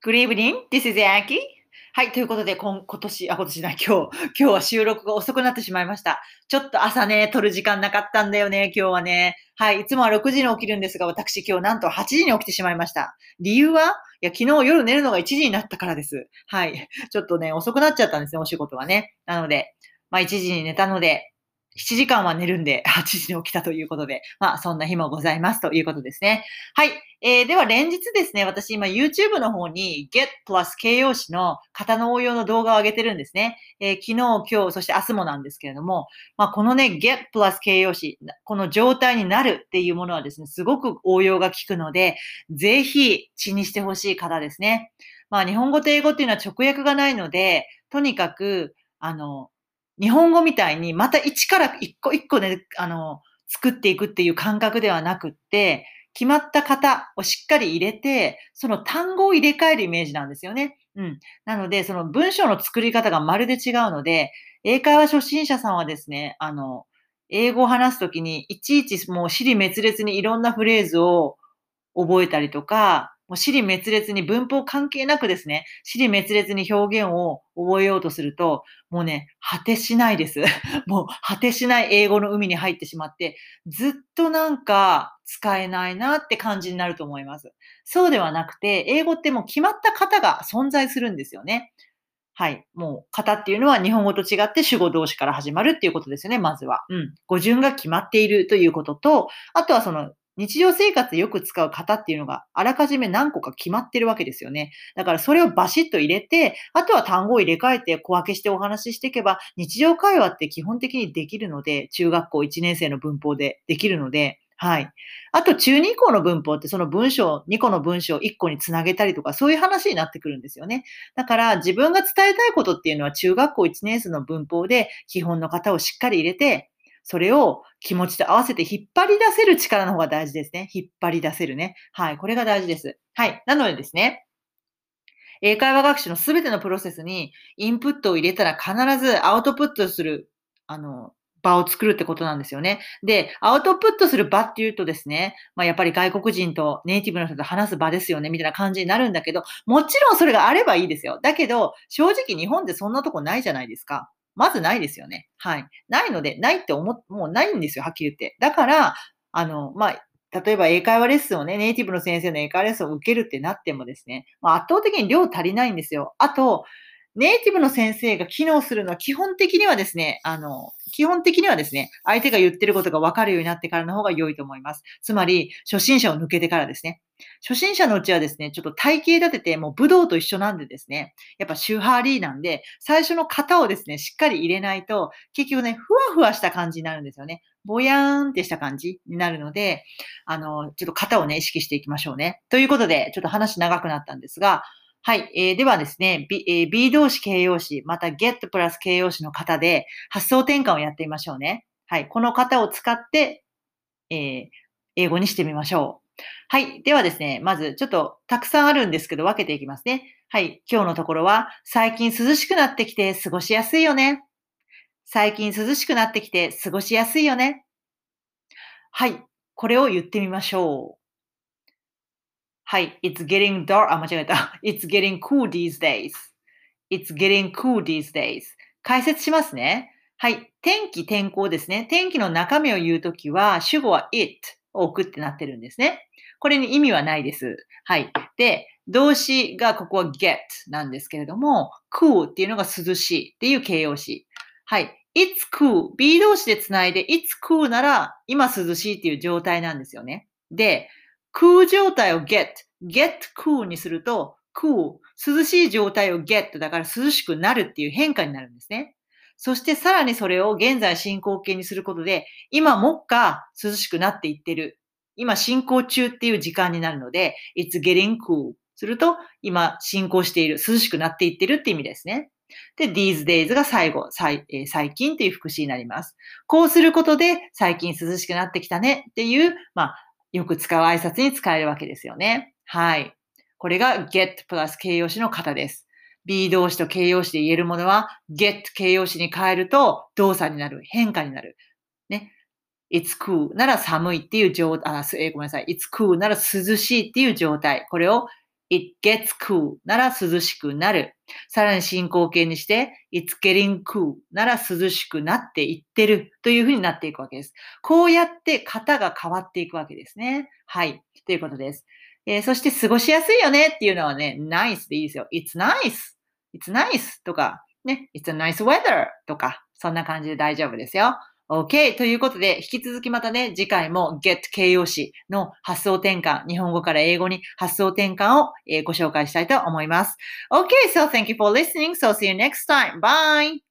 Good evening. This is Aki. はい。ということで、今今年、あ、今年じゃない、今日、今日は収録が遅くなってしまいました。ちょっと朝ね、撮る時間なかったんだよね、今日はね。はい。いつもは6時に起きるんですが、私今日なんと8時に起きてしまいました。理由は？いや、昨日夜寝るのが1時になったからです。はい。ちょっとね、遅くなっちゃったんですね、お仕事はね。なので、まあ1時に寝たので、7時間は寝るんで、8時に起きたということで、まあそんな日もございますということですね。はい。えー、では連日ですね、私今 YouTube の方に Get プラス形容詞の型の応用の動画を上げてるんですね。えー、昨日、今日、そして明日もなんですけれども、まあこのね、Get プラス形容詞、この状態になるっていうものはですね、すごく応用が効くので、ぜひ血にしてほしい方ですね。まあ日本語と英語っていうのは直訳がないので、とにかく、あの、日本語みたいにまた一から一個一個ね、あの、作っていくっていう感覚ではなくって、決まった型をしっかり入れて、その単語を入れ替えるイメージなんですよね。うん。なので、その文章の作り方がまるで違うので、英会話初心者さんはですね、あの、英語を話すときに、いちいちもう尻滅裂にいろんなフレーズを覚えたりとか、もう尻滅裂に文法関係なくですね、尻滅裂に表現を覚えようとすると、もうね、果てしないです。もう果てしない英語の海に入ってしまって、ずっとなんか使えないなって感じになると思います。そうではなくて、英語ってもう決まった型が存在するんですよね。はい。もう型っていうのは日本語と違って主語動詞から始まるっていうことですよね、まずは。うん。語順が決まっているということと、あとはその日常生活でよく使う型っていうのがあらかじめ何個か決まってるわけですよね。だからそれをバシッと入れて、あとは単語を入れ替えて小分けしてお話ししていけば、日常会話って基本的にできるので、中学校1年生の文法でできるので、はい。あと、中2以降の文法ってその文章、2個の文章を1個につなげたりとか、そういう話になってくるんですよね。だから、自分が伝えたいことっていうのは中学校1年生の文法で基本の型をしっかり入れて、それを気持ちと合わせて引っ張り出せる力の方が大事ですね。引っ張り出せるね。はい。これが大事です。はい。なのでですね、英会話学習のすべてのプロセスにインプットを入れたら必ずアウトプットする、あの、場を作るってことなんですよね。で、アウトプットする場っていうとですね、まあやっぱり外国人とネイティブの人と話す場ですよね、みたいな感じになるんだけど、もちろんそれがあればいいですよ。だけど、正直日本でそんなとこないじゃないですか。まずないですよね。はい。ないので、ないって思っ、もうないんですよ、はっきり言って。だから、あの、まあ、例えば英会話レッスンをね、ネイティブの先生の英会話レッスンを受けるってなってもですね、まあ、圧倒的に量足りないんですよ。あと、ネイティブの先生が機能するのは基本的にはですね、あの、基本的にはですね、相手が言ってることが分かるようになってからの方が良いと思います。つまり、初心者を抜けてからですね。初心者のうちはですね、ちょっと体型立てて、もう武道と一緒なんでですね、やっぱシューハーリーなんで、最初の型をですね、しっかり入れないと、結局ね、ふわふわした感じになるんですよね。ぼやーんってした感じになるので、あの、ちょっと型をね、意識していきましょうね。ということで、ちょっと話長くなったんですが、はい。えー、ではですね、B, えー、B 動詞形容詞、また get プラス形容詞の型で発想転換をやってみましょうね。はい。この型を使って、えー、英語にしてみましょう。はい。ではですね、まずちょっとたくさんあるんですけど分けていきますね。はい。今日のところは、最近涼しくなってきて過ごしやすいよね。最近涼しくなってきて過ごしやすいよね。はい。これを言ってみましょう。はい。It's getting dark. あ、間違えた。It's getting cool these days. It's getting cool these days. 解説しますね。はい。天気、天候ですね。天気の中身を言うときは、主語は it を置くってなってるんですね。これに意味はないです。はい。で、動詞がここは get なんですけれども、cool っていうのが涼しいっていう形容詞。はい。it's cool。B 動詞でつないで it's cool なら今涼しいっていう状態なんですよね。で、cool 状態を get。get cool にすると cool。涼しい状態を get だから涼しくなるっていう変化になるんですね。そしてさらにそれを現在進行形にすることで、今もっか涼しくなっていってる。今進行中っていう時間になるので、it's getting cool すると、今進行している、涼しくなっていってるって意味ですね。で、these days が最後、最えー最近っていう副詞になります。こうすることで、最近涼しくなってきたねっていう、まあ、よく使う挨拶に使えるわけですよね。はい。これが get プラス形容詞の型です。be 動詞と形容詞で言えるものは get 形容詞に変えると動作になる、変化になる。ね。it's cool なら寒いっていう状態、あ、えーごめんなさい。it's cool なら涼しいっていう状態。これを it gets cool なら涼しくなる。さらに進行形にして、it's getting cool なら涼しくなっていってるというふうになっていくわけです。こうやって型が変わっていくわけですね。はい。ということです。えー、そして過ごしやすいよねっていうのはね、nice でいいですよ。it's nice, it's nice とか、ね、it's a nice weather とか、そんな感じで大丈夫ですよ。OK! ということで、引き続きまたね、次回も get 形容詞の発想転換、日本語から英語に発想転換を、えー、ご紹介したいと思います。OK! So thank you for listening. So see you next time. Bye!